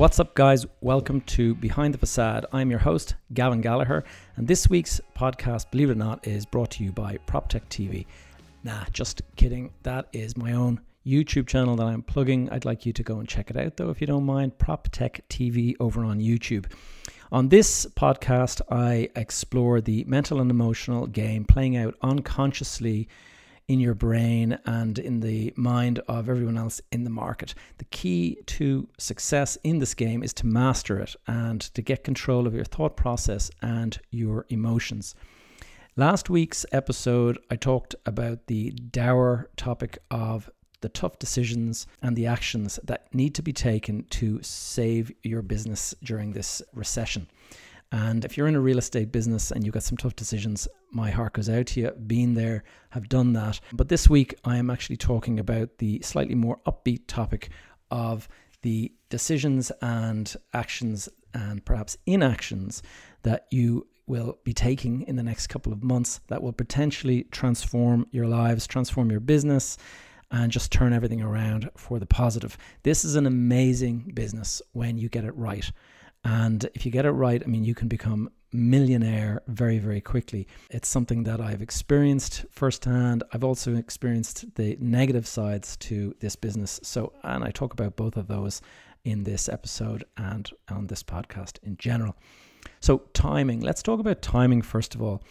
What's up, guys? Welcome to Behind the Facade. I'm your host, Gavin Gallagher, and this week's podcast, believe it or not, is brought to you by PropTech TV. Nah, just kidding. That is my own YouTube channel that I'm plugging. I'd like you to go and check it out, though, if you don't mind. PropTech TV over on YouTube. On this podcast, I explore the mental and emotional game playing out unconsciously in your brain and in the mind of everyone else in the market. The key to success in this game is to master it and to get control of your thought process and your emotions. Last week's episode, I talked about the dour topic of the tough decisions and the actions that need to be taken to save your business during this recession. And if you're in a real estate business and you've got some tough decisions, my heart goes out to you. Been there, have done that. But this week, I am actually talking about the slightly more upbeat topic of the decisions and actions and perhaps inactions that you will be taking in the next couple of months that will potentially transform your lives, transform your business, and just turn everything around for the positive. This is an amazing business when you get it right. And if you get it right, I mean, you can become millionaire very, very quickly. It's something that I've experienced firsthand. I've also experienced the negative sides to this business. So, and I talk about both of those in this episode and on this podcast in general. So, timing. Let's talk about timing first of all.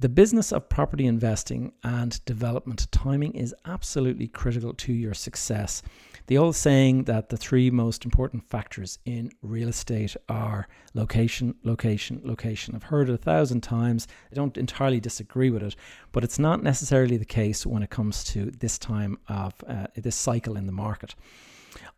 The business of property investing and development timing is absolutely critical to your success. The old saying that the three most important factors in real estate are location, location, location. I've heard it a thousand times. I don't entirely disagree with it, but it's not necessarily the case when it comes to this time of uh, this cycle in the market.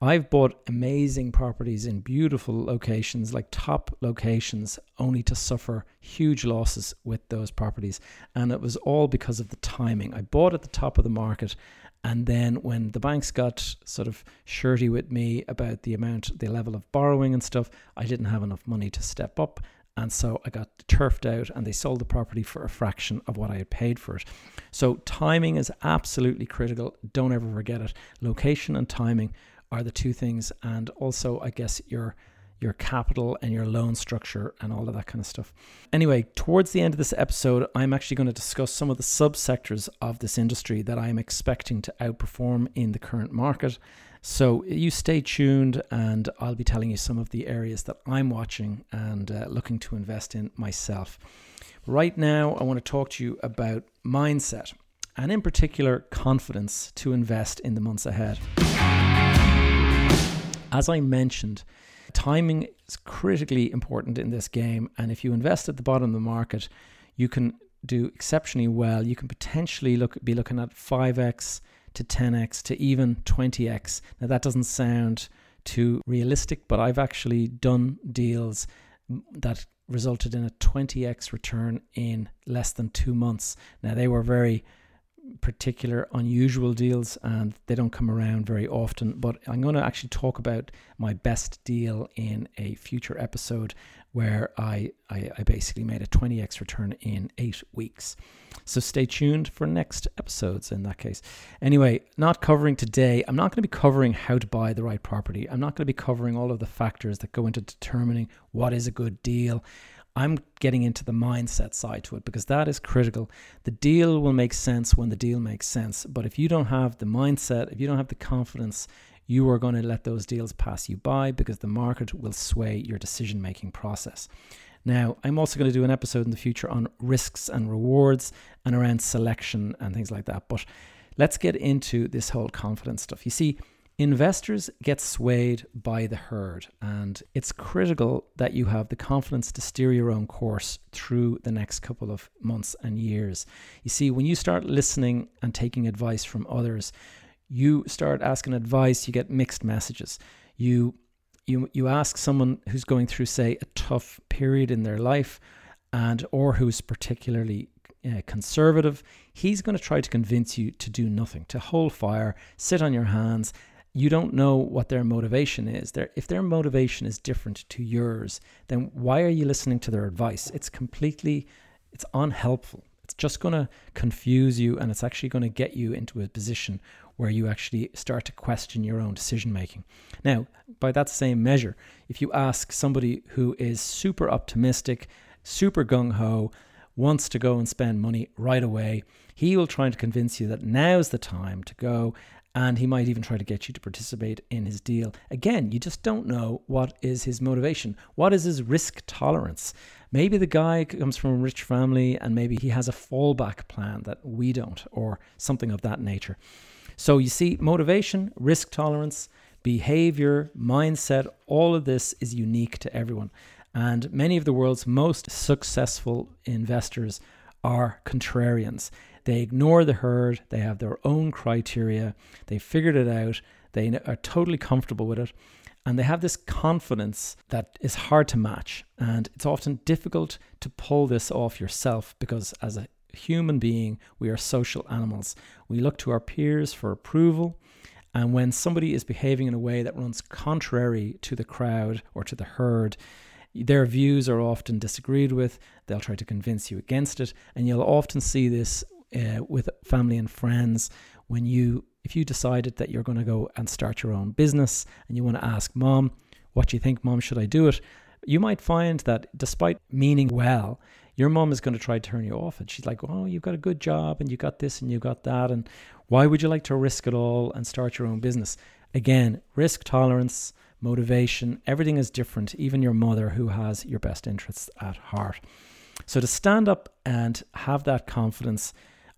I've bought amazing properties in beautiful locations, like top locations, only to suffer huge losses with those properties. And it was all because of the timing. I bought at the top of the market. And then when the banks got sort of shirty with me about the amount, the level of borrowing and stuff, I didn't have enough money to step up. And so I got turfed out and they sold the property for a fraction of what I had paid for it. So timing is absolutely critical. Don't ever forget it. Location and timing are the two things, and also I guess your your capital and your loan structure and all of that kind of stuff. Anyway, towards the end of this episode, I'm actually going to discuss some of the subsectors of this industry that I'm expecting to outperform in the current market. So you stay tuned, and I'll be telling you some of the areas that I'm watching and uh, looking to invest in myself. Right now, I want to talk to you about mindset and, in particular, confidence to invest in the months ahead. As I mentioned, timing is critically important in this game. And if you invest at the bottom of the market, you can do exceptionally well. You can potentially look be looking at 5x to 10x to even 20x. Now that doesn't sound too realistic, but I've actually done deals that resulted in a 20x return in less than 2 months. Now they were very particular unusual deals and they don't come around very often. But I'm going to actually talk about my best deal in a future episode where I, I, I, basically made a 20x return in eight weeks. So stay tuned for next episodes in that case. Anyway, not covering today, I'm not going to be covering how to buy the right property. I'm not going to be covering all of the factors that go into determining what is a good deal. I'm getting into the mindset side to it because that is critical. The deal will make sense when the deal makes sense. But if you don't have the mindset, if you don't have the confidence, you are going to let those deals pass you by because the market will sway your decision making process. Now, I'm also going to do an episode in the future on risks and rewards and around selection and things like that. But let's get into this whole confidence stuff. You see, Investors get swayed by the herd, and it's critical that you have the confidence to steer your own course through the next couple of months and years. You see, when you start listening and taking advice from others, you start asking advice, you get mixed messages. You you you ask someone who's going through say a tough period in their life and or who's particularly uh, conservative, he's going to try to convince you to do nothing, to hold fire, sit on your hands, you don't know what their motivation is. If their motivation is different to yours, then why are you listening to their advice? It's completely, it's unhelpful. It's just going to confuse you and it's actually going to get you into a position where you actually start to question your own decision making. Now, by that same measure, if you ask somebody who is super optimistic, super gung ho, wants to go and spend money right away, he will try to convince you that now's the time to go and he might even try to get you to participate in his deal. Again, you just don't know what is his motivation. What is his risk tolerance? Maybe the guy comes from a rich family and maybe he has a fallback plan that we don't, or something of that nature. So you see, motivation, risk tolerance, behavior, mindset, all of this is unique to everyone. And many of the world's most successful investors are contrarians. They ignore the herd, they have their own criteria, they figured it out, they are totally comfortable with it, and they have this confidence that is hard to match. And it's often difficult to pull this off yourself because, as a human being, we are social animals. We look to our peers for approval. And when somebody is behaving in a way that runs contrary to the crowd or to the herd, their views are often disagreed with. They'll try to convince you against it. And you'll often see this uh, with family and friends when you if you decided that you're going to go and start your own business and you want to ask mom what do you think mom? Should i do it? you might find that despite meaning well your mom is going to try to turn you off and she's like oh you've got a good job and you got this and you got that and why would you like to risk it all and start your own business? Again risk tolerance motivation everything is different even your mother who has your best interests at heart. So to stand up and have that confidence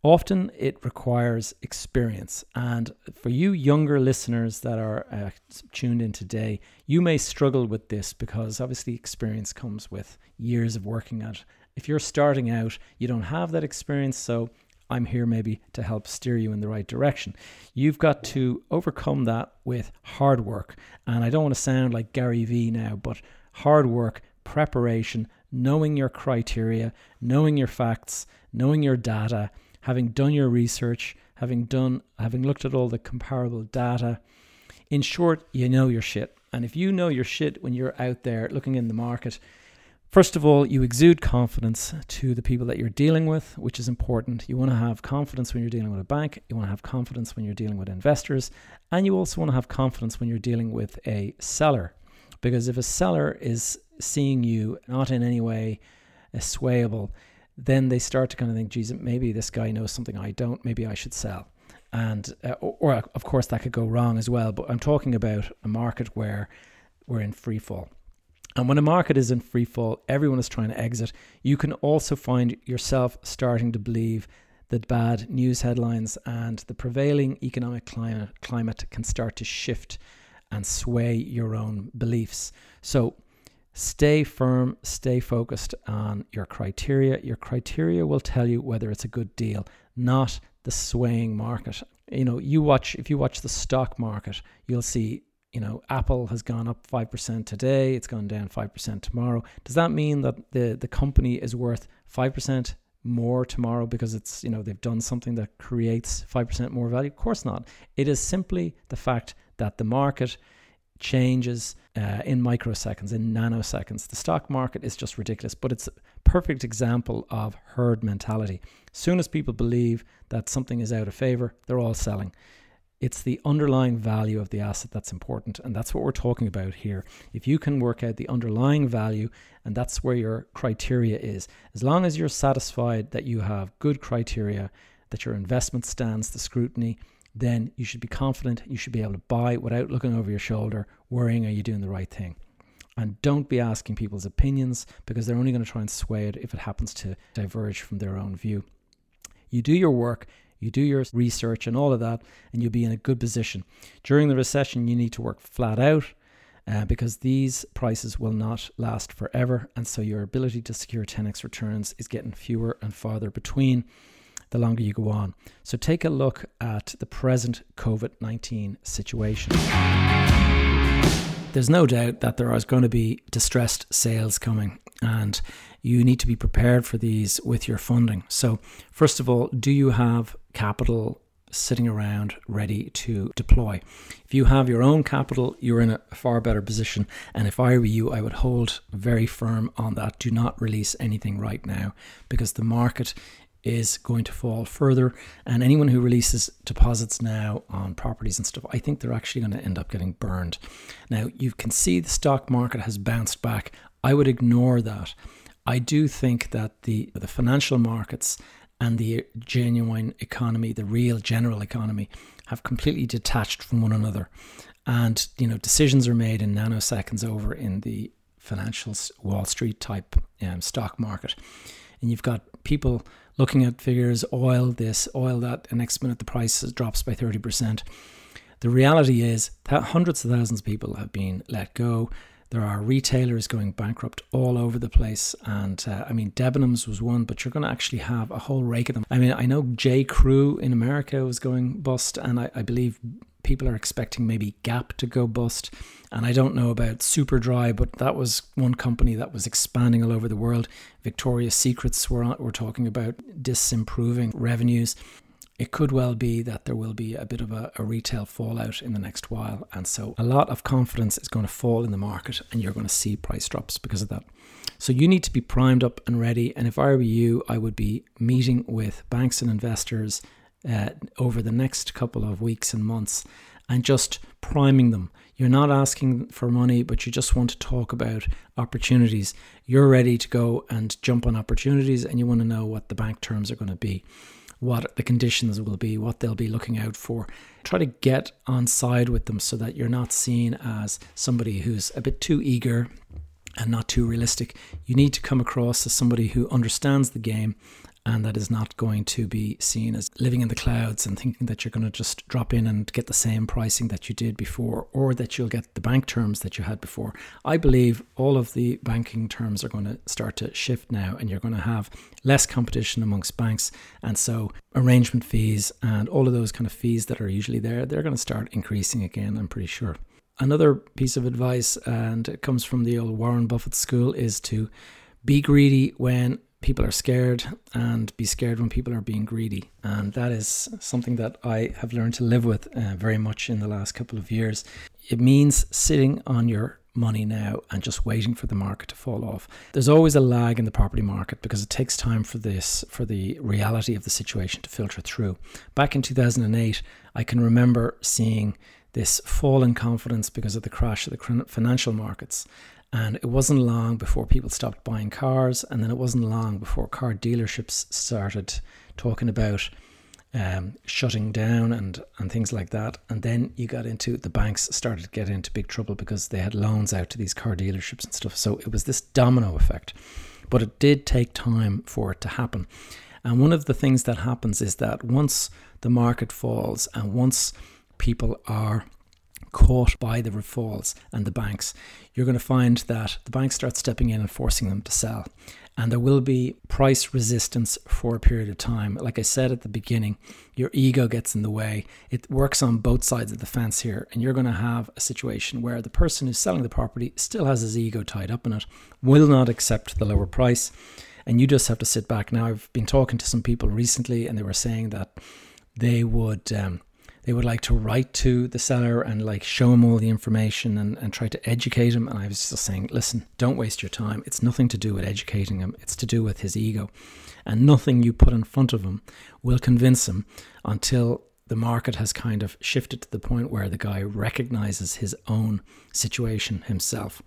Often it requires experience. And for you younger listeners that are uh, tuned in today, you may struggle with this because obviously experience comes with years of working at. If you're starting out, you don't have that experience. So I'm here maybe to help steer you in the right direction. You've got to overcome that with hard work. And I don't want to sound like Gary Vee now, but hard work, preparation, knowing your criteria, knowing your facts, knowing your data, having done your research, having done having looked at all the comparable data. In short, you know your shit. And if you know your shit when you're out there looking in the market, First of all, you exude confidence to the people that you're dealing with, which is important. You want to have confidence when you're dealing with a bank, you want to have confidence when you're dealing with investors, and you also want to have confidence when you're dealing with a seller. Because if a seller is seeing you not in any way swayable, then they start to kind of think, geez, maybe this guy knows something I don't. Maybe I should sell. And uh, or, or of course that could go wrong as well. But I'm talking about a market where we're in free fall. And when a market is in free fall, everyone is trying to exit. You can also find yourself starting to believe that bad news headlines and the prevailing economic climate, climate can start to shift and sway your own beliefs. So Stay firm, stay focused on your criteria. Your criteria will tell you whether it's a good deal, not the swaying market. You know, you watch if you watch the stock market, you'll see, you know, Apple has gone up 5% today, it's gone down 5% tomorrow. Does that mean that the the company is worth 5% more tomorrow because it's, you know, they've done something that creates 5% more value? Of course not. It is simply the fact that the market changes uh, in microseconds, in nanoseconds. The stock market is just ridiculous, but it's a perfect example of herd mentality. Soon as people believe that something is out of favor, they're all selling. It's the underlying value of the asset that's important, and that's what we're talking about here. If you can work out the underlying value, and that's where your criteria is, as long as you're satisfied that you have good criteria, that your investment stands the scrutiny, then you should be confident. You should be able to buy without looking over your shoulder, worrying, are you doing the right thing? And don't be asking people's opinions because they're only going to try and sway it if it happens to diverge from their own view. You do your work, you do your research and all of that, and you'll be in a good position. During the recession, you need to work flat out. Uh, because these prices will not last forever, and so your ability to secure 10x returns is getting fewer and farther between the longer you go on. So take a look at the present COVID 19 situation. There's no doubt that there is going to be distressed sales coming, and you need to be prepared for these with your funding. So, first of all, do you have capital sitting around ready to deploy. If you have your own capital, you're in a far better position. And if I were you, I would hold very firm on that. Do not release anything right now because the market is going to fall further. And anyone who releases deposits now on properties and stuff, I think they're actually going to end up getting burned. Now, you can see the stock market has bounced back. I would ignore that. I do think that the, the financial markets and the genuine economy, the real general economy, have completely detached from one another. And, you know, decisions are made in nanoseconds over in the financial Wall Street type um, stock market. And you've got people looking at figures, oil this, oil that, and next minute the price drops by 30%. The reality is that hundreds of thousands of people have been let go. There are retailers going bankrupt all over the place. And uh, I mean, Debenhams was one, but you're going to actually have a whole rake of them. I mean, I know J. Crew in America was going bust, and I, I believe people are expecting maybe Gap to go bust. And I don't know about Superdry, but that was one company that was expanding all over the world. Victoria's Secrets were, were talking about disimproving revenues. It could well be that there will be a bit of a, a retail fallout in the next while. And so a lot of confidence is going to fall in the market, and you're going to see price drops because of that. So you need to be primed up and ready. And if I were you, I would be meeting with banks and investors uh, over the next couple of weeks and months and just priming them. You're not asking for money, but you just want to talk about opportunities. You're ready to go and jump on opportunities, and you want to know what the bank terms are going to be, what the conditions will be, what they'll be looking out for. Try to get on side with them so that you're not seen as somebody who's a bit too eager and not too realistic. You need to come across as somebody who understands the game and that is not going to be seen as living in the clouds and thinking that you're going to just drop in and get the same pricing that you did before or that you'll get the bank terms that you had before. I believe all of the banking terms are going to start to shift now and you're going to have less competition amongst banks and so arrangement fees and all of those kind of fees that are usually there they're going to start increasing again I'm pretty sure. Another piece of advice and it comes from the old Warren Buffett school is to be greedy when people are scared and be scared when people are being greedy. And that is something that I have learned to live with uh, very much in the last couple of years. It means sitting on your money now and just waiting for the market to fall off. There's always a lag in the property market because it takes time for this for the reality of the situation to filter through. Back in 2008, I can remember seeing this fall in confidence because of the crash of the financial markets and it wasn't long before people stopped buying cars, and then it wasn't long before car dealerships started talking about um, shutting down and, and things like that. And then you got into the banks started to get into big trouble because they had loans out to these car dealerships and stuff. So it was this domino effect. But it did take time for it to happen. And one of the things that happens is that once the market falls and once people are caught by the falls and the banks, you're going to find that the banks start stepping in and forcing them to sell. And there will be price resistance for a period of time. Like I said at the beginning, your ego gets in the way. It works on both sides of the fence here. And you're going to have a situation where the person who's selling the property still has his ego tied up in it, will not accept the lower price. And you just have to sit back. Now, I've been talking to some people recently, and they were saying that they would. Um, they would like to write to the seller and like show him all the information and, and try to educate him. And I was just saying, listen, don't waste your time. It's nothing to do with educating him, it's to do with his ego. And nothing you put in front of him will convince him until the market has kind of shifted to the point where the guy recognizes his own situation himself.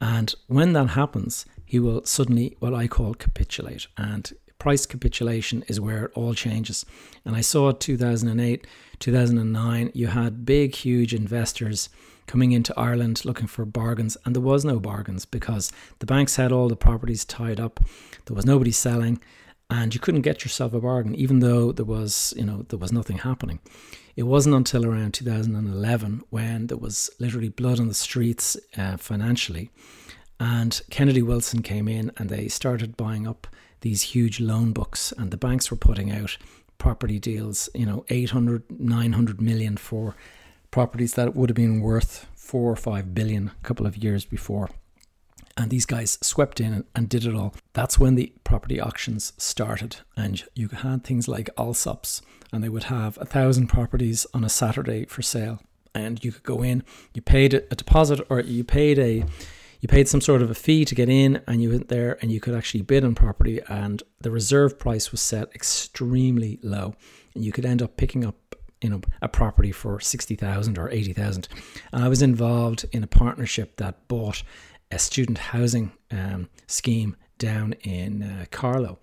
And when that happens, he will suddenly, what I call, capitulate. And price capitulation is where it all changes. And I saw 2008, 2009, you had big, huge investors coming into Ireland looking for bargains, and there was no bargains because the banks had all the properties tied up. There was nobody selling, and you couldn't get yourself a bargain, even though there was, you know, there was nothing happening. It wasn't until around 2011 when there was literally blood on the streets uh, financially, and Kennedy Wilson came in and they started buying up these huge loan books, and the banks were putting out property deals, you know, 800, 900 million for properties that would have been worth four or five billion a couple of years before. And these guys swept in and did it all. That's when the property auctions started. And you had things like Allsops, and they would have a thousand properties on a Saturday for sale. And you could go in, you paid a deposit or you paid a you paid some sort of a fee to get in, and you went there and you could actually bid on property, and the reserve price was set extremely low, and you could end up picking up you know a property for 60,000 or 80,000 and I was involved in a partnership that bought a student housing um, scheme down in uh, Carlow.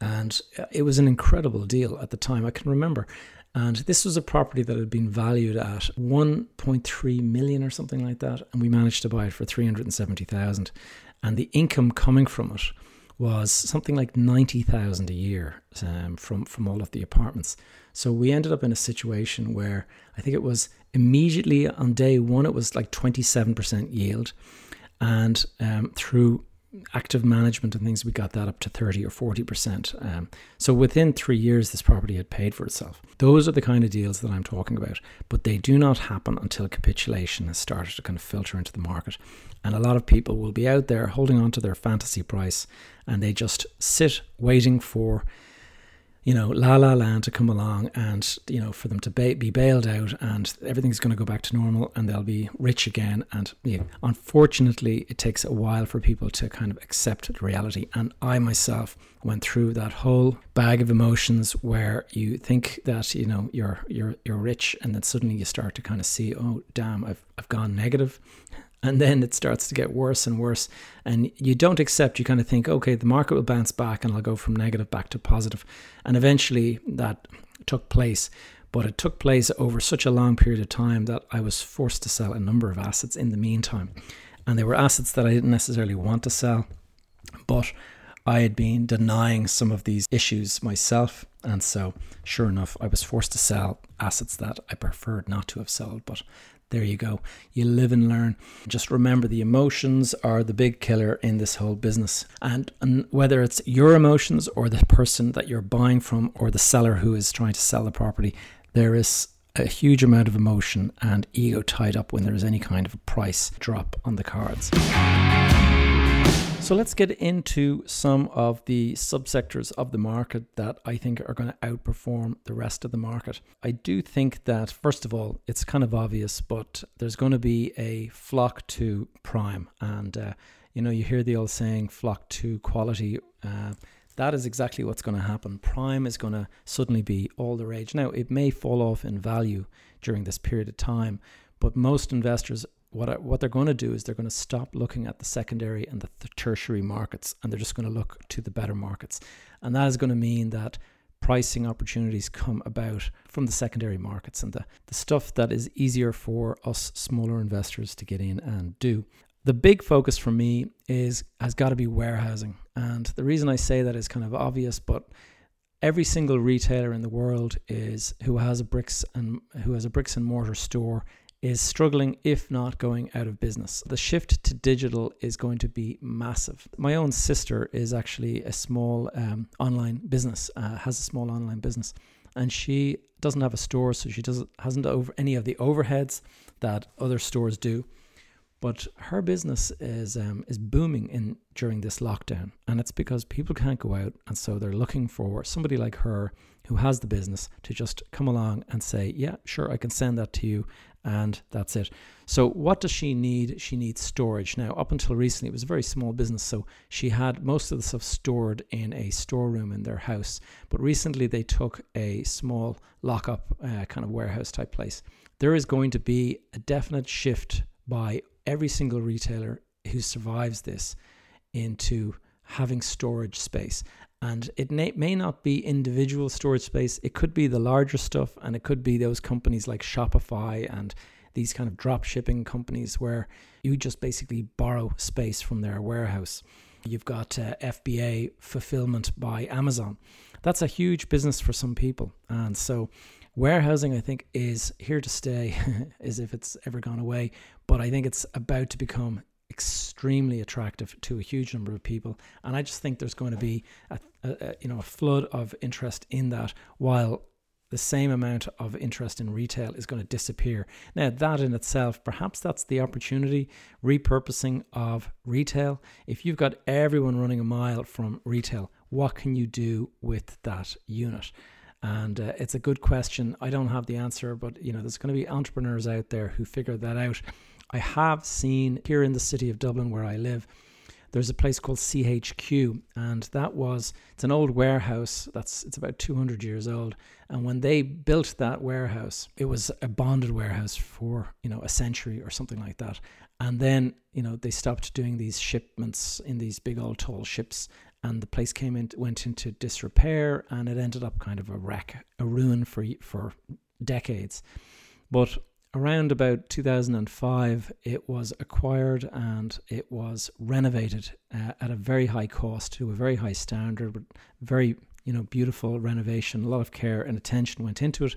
And uh, it was an incredible deal at the time. I can remember and this was a property that had been valued at 1.3 million or something like that and we managed to buy it for 370,000 and the income coming from it was something like 90,000 a year um, from from all of the apartments so we ended up in a situation where I think it was immediately on day one, it was like 27% yield. And um, through active management and things, we got that up to 30 or 40%. Um, so within three years, this property had paid for itself. Those are the kind of deals that I'm talking about, but they do not happen until capitulation has started to kind of filter into the market. And a lot of people will be out there holding on to their fantasy price and they just sit waiting for you know, La La Land to come along and, you know, for them to ba- be bailed out and everything's going to go back to normal and they'll be rich again. And you know, unfortunately, it takes a while for people to kind of accept the reality. And I myself went through that whole bag of emotions where you think that, you know, you're, you're, you're rich and then suddenly you start to kind of see, oh, damn, I've, I've gone negative and then it starts to get worse and worse. And you don't accept you kind of think okay the market will bounce back and i'll go from negative back to positive. And eventually that took place. But it took place over such a long period of time that i was forced to sell a number of assets in the meantime. And they were assets that i didn't necessarily want to sell but I had been denying some of these issues myself, and so sure enough, I was forced to sell assets that I preferred not to have sold. But there you go. You live and learn. Just remember the emotions are the big killer in this whole business. And, and whether it's your emotions or the person that you're buying from or the seller who is trying to sell the property, there is a huge amount of emotion and ego tied up when there's any kind of a price drop on the cards. So let's get into some of the subsectors of the market that I think are going to outperform the rest of the market. I do think that, first of all, it's kind of obvious, but there's going to be a flock to prime. And, uh, you know, you hear the old saying, flock to quality. Uh, that is exactly what's going to happen. Prime is going to suddenly be all the rage. Now, it may fall off in value during this period of time, but most investors what I, what they're going to do is they're going to stop looking at the secondary and the, the tertiary markets, and they're just going to look to the better markets, and that is going to mean that pricing opportunities come about from the secondary markets and the, the stuff that is easier for us smaller investors to get in and do. The big focus for me is has got to be warehousing. And the reason I say that is kind of obvious, but every single retailer in the world is who has a bricks and who has a bricks and mortar store is struggling, if not going out of business. The shift to digital is going to be massive. My own sister is actually a small um, online business, uh, has a small online business, and she doesn't have a store, so she doesn't hasn't over any of the overheads that other stores do. But her business is um, is booming in during this lockdown, and it's because people can't go out, and so they're looking for somebody like her who has the business to just come along and say, "Yeah, sure, I can send that to you," and that's it. So, what does she need? She needs storage. Now, up until recently, it was a very small business, so she had most of the stuff stored in a storeroom in their house. But recently, they took a small lockup uh, kind of warehouse type place. There is going to be a definite shift by every single retailer who survives this into having storage space. And it may, not be individual storage space, it could be the larger stuff, and it could be those companies like Shopify and these kind of drop shipping companies where you just basically borrow space from their warehouse. You've got uh, FBA fulfillment by Amazon. That's a huge business for some people. And so warehousing, I think, is here to stay, as if it's ever gone away. But I think it's about to become extremely attractive to a huge number of people, and I just think there's going to be a, a, you know a flood of interest in that, while the same amount of interest in retail is going to disappear. Now, that in itself, perhaps that's the opportunity repurposing of retail. If you've got everyone running a mile from retail, what can you do with that unit? And uh, it's a good question. I don't have the answer, but you know, there's going to be entrepreneurs out there who figure that out. I have seen here in the city of Dublin where I live, there's a place called CHQ, and that was it's an old warehouse that's it's about 200 years old. And when they built that warehouse, it was a bonded warehouse for you know a century or something like that. And then you know they stopped doing these shipments in these big old tall ships, and the place came in went into disrepair, and it ended up kind of a wreck, a ruin for for decades. But around about 2005, it was acquired and it was renovated uh, at a very high cost to a very high standard, but very you know beautiful renovation. A lot of care and attention went into it,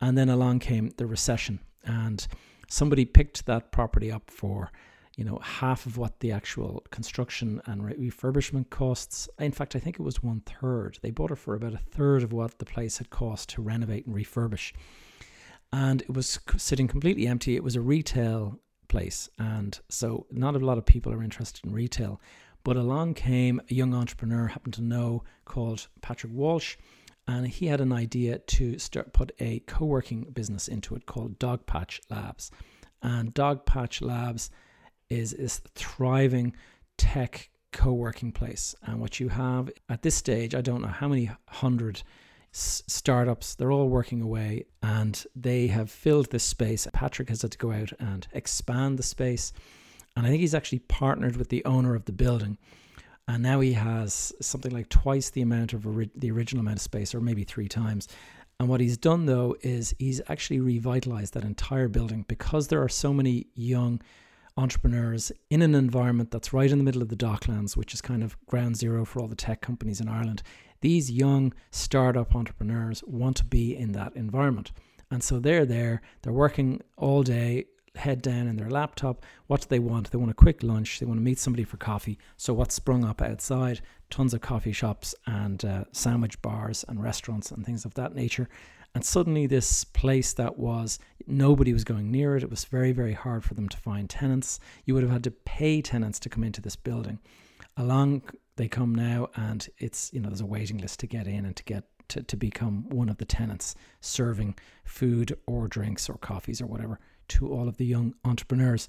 and then along came the recession, and somebody picked that property up for you know half of what the actual construction and refurbishment costs. In fact, I think it was one third. They bought it for about a third of what the place had cost to renovate and refurbish and it was sitting completely empty. It was a retail place, and so not a lot of people are interested in retail. But along came a young entrepreneur, happened to know, called Patrick Walsh, and he had an idea to start put a co-working business into it called Dogpatch Labs. And Dogpatch Labs is is thriving tech co-working place. And what you have at this stage, I don't know how many hundred startups. They're all working away and they have filled this space. Patrick has had to go out and expand the space. And I think he's actually partnered with the owner of the building. And now he has something like twice the amount of ori- the original amount of space, or maybe three times. And what he's done though is he's actually revitalized that entire building because there are so many young entrepreneurs in an environment that's right in the middle of the docklands, which is kind of ground zero for all the tech companies in Ireland these young startup entrepreneurs want to be in that environment. And so they're there, they're working all day, head down in their laptop. What do they want? They want a quick lunch, they want to meet somebody for coffee. So, what's sprung up outside? Tons of coffee shops and uh, sandwich bars and restaurants and things of that nature. And suddenly, this place that was nobody was going near it, it was very, very hard for them to find tenants. You would have had to pay tenants to come into this building. Along they come now and it's you know there's a waiting list to get in and to get to, to become one of the tenants serving food or drinks or coffees or whatever to all of the young entrepreneurs.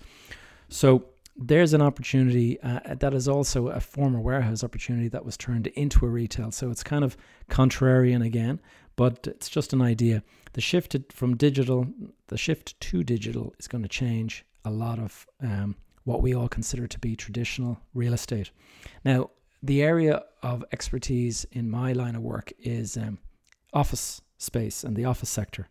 So there's an opportunity uh, that is also a former warehouse opportunity that was turned into a retail. So it's kind of contrarian again but it's just an idea. The shift from digital the shift to digital is going to change a lot of um, what we all consider to be traditional real estate. Now the area of expertise in my line of work is um, office space and the office sector.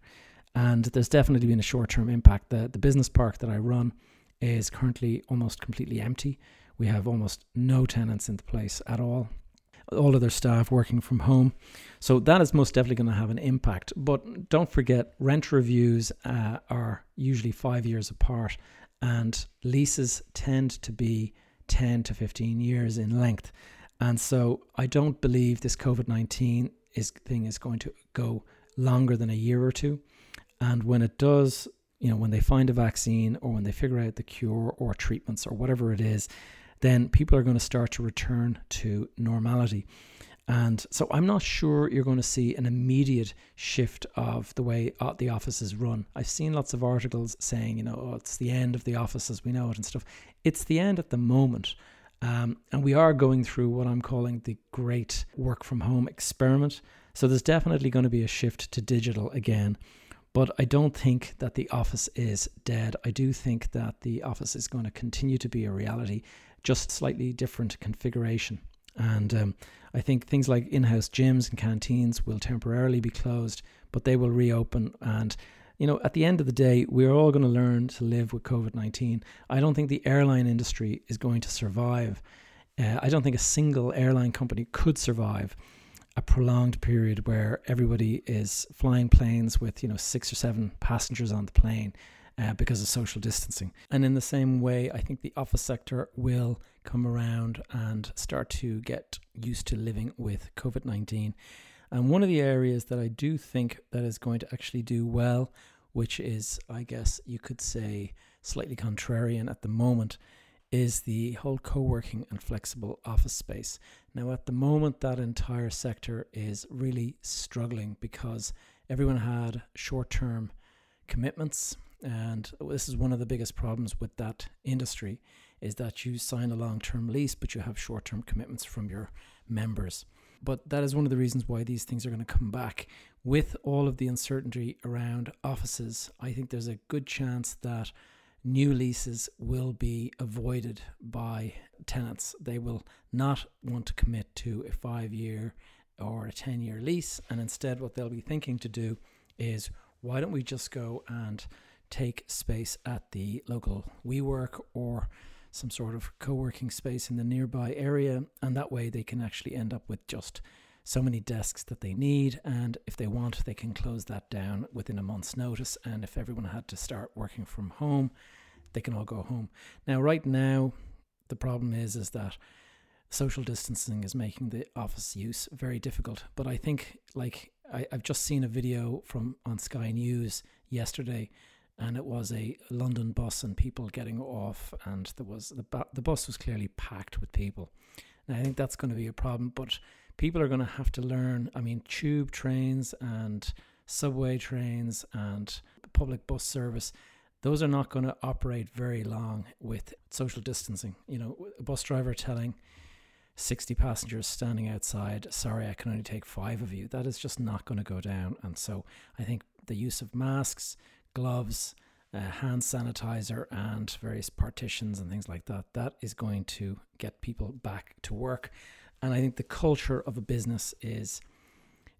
And there's definitely been a short term impact. The, the business park that I run is currently almost completely empty. We have almost no tenants in the place at all. All of their staff working from home. So that is most definitely going to have an impact. But don't forget, rent reviews uh, are usually five years apart, and leases tend to be 10 to 15 years in length. And so I don't believe this COVID 19 is, thing is going to go longer than a year or two. And when it does, you know, when they find a vaccine or when they figure out the cure or treatments or whatever it is, then people are going to start to return to normality. And so I'm not sure you're going to see an immediate shift of the way uh, the office is run. I've seen lots of articles saying, you know, oh, it's the end of the office as we know it and stuff. It's the end at the moment. Um, and we are going through what I'm calling the great work from home experiment. So there's definitely going to be a shift to digital again. But I don't think that the office is dead. I do think that the office is going to continue to be a reality, just slightly different configuration. And um, I think things like in house gyms and canteens will temporarily be closed, but they will reopen. And you know, at the end of the day, we're all going to learn to live with COVID 19. I don't think the airline industry is going to survive. Uh, I don't think a single airline company could survive a prolonged period where everybody is flying planes with, you know, six or seven passengers on the plane. Uh, because of social distancing. And in the same way, I think the office sector will come around and start to get used to living with COVID 19. And one of the areas that I do think that is going to actually do well, which is, I guess you could say, slightly contrarian at the moment, is the whole co working and flexible office space. Now, at the moment, that entire sector is really struggling because everyone had short term commitments And this is one of the biggest problems with that industry is that you sign a long-term lease, but you have short-term commitments from your members. But that is one of the reasons why these things are going to come back. With all of the uncertainty around offices, I think there's a good chance that new leases will be avoided by tenants. They will not want to commit to a five year or a 10 year lease. And instead, what they'll be thinking to do is why don't we just go and take space at the local WeWork or some sort of co working space in the nearby area? And that way they can actually end up with just so many desks that they need. And if they want, they can close that down within a month's notice. And if everyone had to start working from home, they can all go home. Now, right now, the problem is is that social distancing is making the office use very difficult. But I think, like, I, I've just seen a video from on Sky News yesterday, and it was a London bus and people getting off, and there was the the bus was clearly packed with people. Now, I think that's going to be a problem, but people are going to have to learn. I mean, tube trains and subway trains and public bus service, those are not going to operate very long with social distancing. You know, a bus driver telling 60 passengers standing outside, sorry, I can only take five of you. That is just not going to go down. And so I think the use of masks, gloves, hand sanitizer, and various partitions and things like that, that is going to get people back to work. And I think the culture of a business is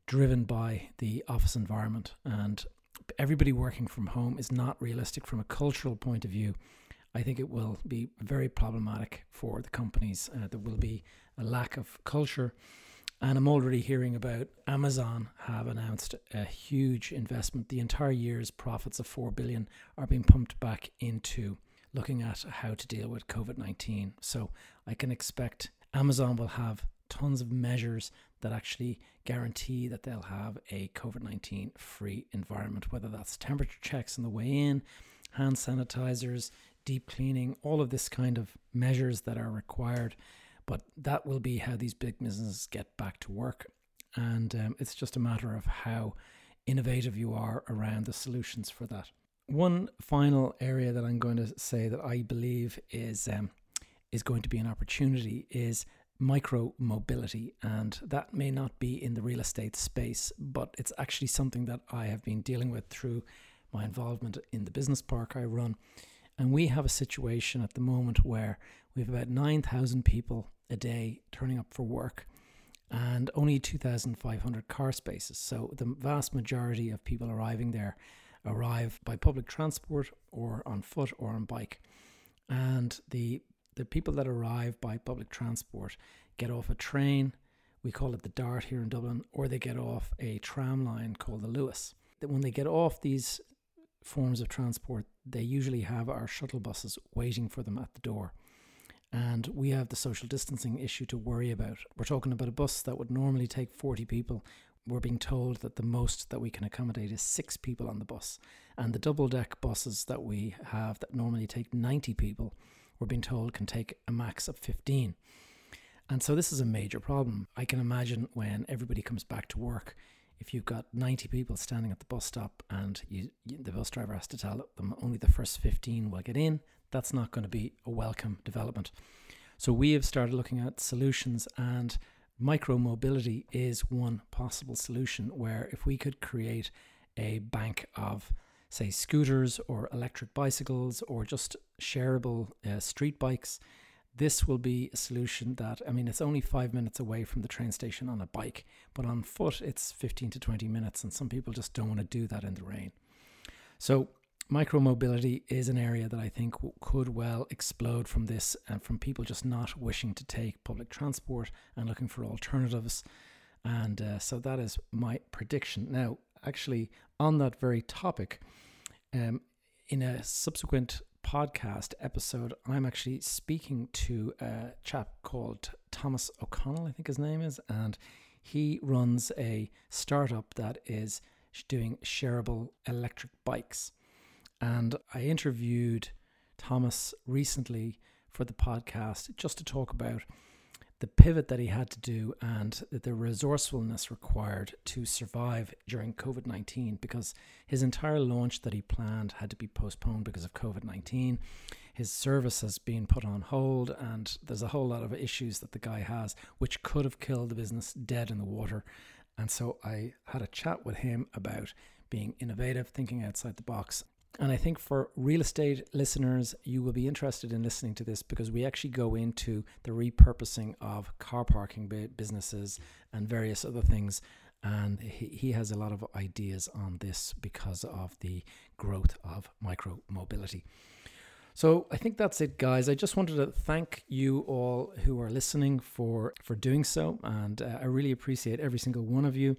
driven by the office environment. And everybody working from home is not realistic from a cultural point of view. I think it will be very problematic for the companies. Uh, there will be a lack of culture. And I'm already hearing about Amazon have announced a huge investment. The entire year's profits of 4 billion are being pumped back into looking at how to deal with COVID 19. So I can expect Amazon will have tons of measures that actually guarantee that they'll have a COVID 19 free environment, whether that's temperature checks on the way in, hand sanitizers, deep cleaning, all of this kind of measures that are required. But that will be how these big businesses get back to work. And um, it's just a matter of how innovative you are around the solutions for that. One final area that I'm going to say that I believe is um, is going to be an opportunity is micro mobility, and that may not be in the real estate space, but it's actually something that I have been dealing with through my involvement in the business park I run. And we have a situation at the moment where we have about 9,000 people a day turning up for work and only 2,500 car spaces. So the vast majority of people arriving there arrive by public transport or on foot or on bike. And the the people that arrive by public transport get off a train, we call it the Dart here in Dublin, or they get off a tram line called the Luas. That when they get off these forms of transport, they usually have our shuttle buses waiting for them at the door. And we have the social distancing issue to worry about. We're talking about a bus that would normally take 40 people. We're being told that the most that we can accommodate is six people on the bus. And the double deck buses that we have that normally take 90 people we're being told can take a max of 15. And so this is a major problem. I can imagine when everybody comes back to work, if you've got 90 people standing at the bus stop and you, the bus driver has to tell them only the first 15 will get in, that's not going to be a welcome development. So we have started looking at solutions and micro mobility is one possible solution where if we could create a bank of say, scooters or electric bicycles or just shareable uh, street bikes, this will be a solution that, I mean, it's only five minutes away from the train station on a bike, but on foot it's 15 to 20 minutes, and some people just don't want to do that in the rain. So, micromobility is an area that I think could well explode from this and from people just not wishing to take public transport and looking for alternatives. And uh, so that is my prediction. Now, actually, on that very topic, um, in a subsequent podcast episode, I'm actually speaking to a chap called Thomas O'Connell, I think his name is, and he runs a startup that is doing shareable electric bikes. And I interviewed Thomas recently for the podcast just to talk about the pivot that he had to do and the resourcefulness required to survive during COVID 19 because his entire launch that he planned had to be postponed because of COVID 19. His service has been put on hold, and there's a whole lot of issues that the guy has, which could have killed the business dead in the water. And so I had a chat with him about being innovative, thinking outside the box, and I think for real estate listeners, you will be interested in listening to this because we actually go into the repurposing of car parking businesses and various other things. And he, he has a lot of ideas on this because of the growth of micro mobility. So I think that's it, guys. I just wanted to thank you all who are listening for for doing so, and uh, I really appreciate every single one of you.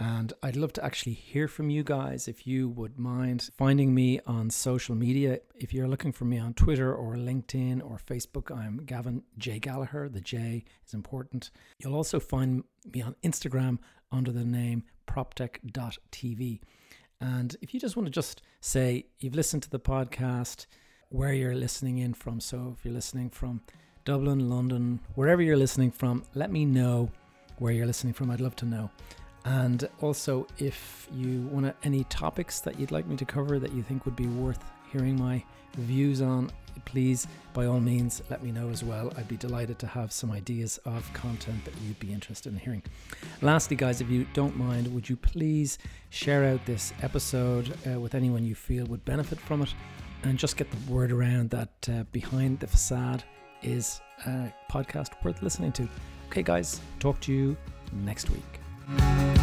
And I'd love to actually hear from you guys if you would mind finding me on social media. If you're looking for me on Twitter or LinkedIn or Facebook, I'm Gavin J. Gallagher. The J is important. You'll also find me on Instagram under the name proptech.tv. And if you just want to just say you've listened to the podcast, where you're listening in from. So if you're listening from Dublin, London, wherever you're listening from, let me know where you're listening from. I'd love to know. And also, if you want any topics that you'd like me to cover that you think would be worth hearing my views on, please, by all means, let me know as well. I'd be delighted to have some ideas of content that you'd be interested in hearing. Lastly, guys, if you don't mind, would you please share out this episode uh, with anyone you feel would benefit from it? And just get the word around that uh, Behind the Facade is a podcast worth listening to. Okay, guys, talk to you next week.